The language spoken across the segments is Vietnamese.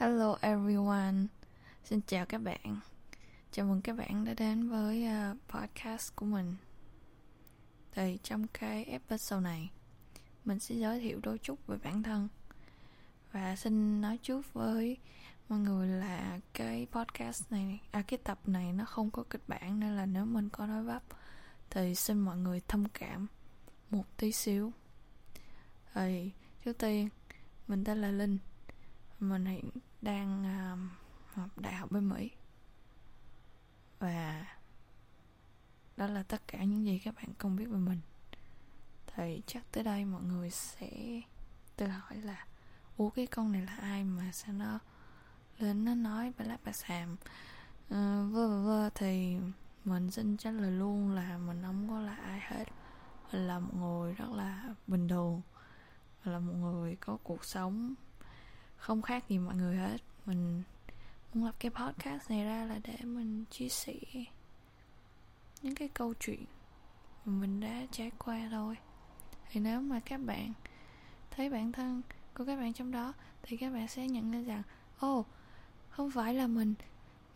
Hello everyone, xin chào các bạn. Chào mừng các bạn đã đến với uh, podcast của mình. Thì trong cái episode này, mình sẽ giới thiệu đôi chút về bản thân. Và xin nói trước với mọi người là cái podcast này, à cái tập này nó không có kịch bản nên là nếu mình có nói vấp thì xin mọi người thông cảm một tí xíu. Thì trước tiên, mình tên là Linh mình hiện đang à, học đại học bên Mỹ. Và đó là tất cả những gì các bạn không biết về mình. Thì chắc tới đây mọi người sẽ tự hỏi là, ủa, cái con này là ai mà sao nó lên, nó nói bà lát bà xàm? Ờ, vơ vơ vơ. Thì mình xin trả lời luôn là mình không có là ai hết. Mình là một người rất là bình thường. Là một người có cuộc sống không khác gì mọi người hết. Mình muốn lập cái podcast này ra là để mình chia sẻ những cái câu chuyện mà mình đã trải qua thôi thì nếu mà các bạn thấy bản thân của các bạn trong đó thì các bạn sẽ nhận ra rằng ồ oh, không phải là mình.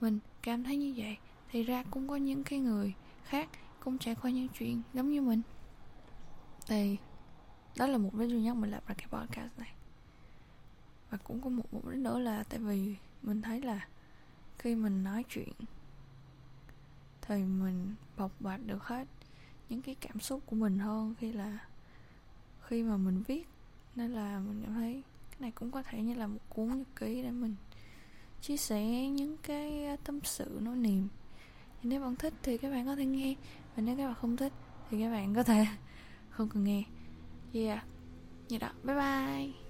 Mình cảm thấy như vậy. Thì ra cũng có những cái người khác cũng trải qua những chuyện giống như mình. Thì đó là mục đích duy nhất mình lập ra cái podcast này và cũng có một mục đích nữa là tại vì mình thấy là khi mình nói chuyện, thì mình bộc bạch được hết những cái cảm xúc của mình hơn khi là khi mà mình viết. Nên là mình cảm thấy cái này cũng có thể như là một cuốn nhật ký để mình chia sẻ những cái à, tâm sự nỗi niềm. Thì nếu bạn thích thì các bạn có thể nghe, và nếu các bạn không thích thì các bạn có thể không cần nghe. Yeah. Như đó. Bye bye.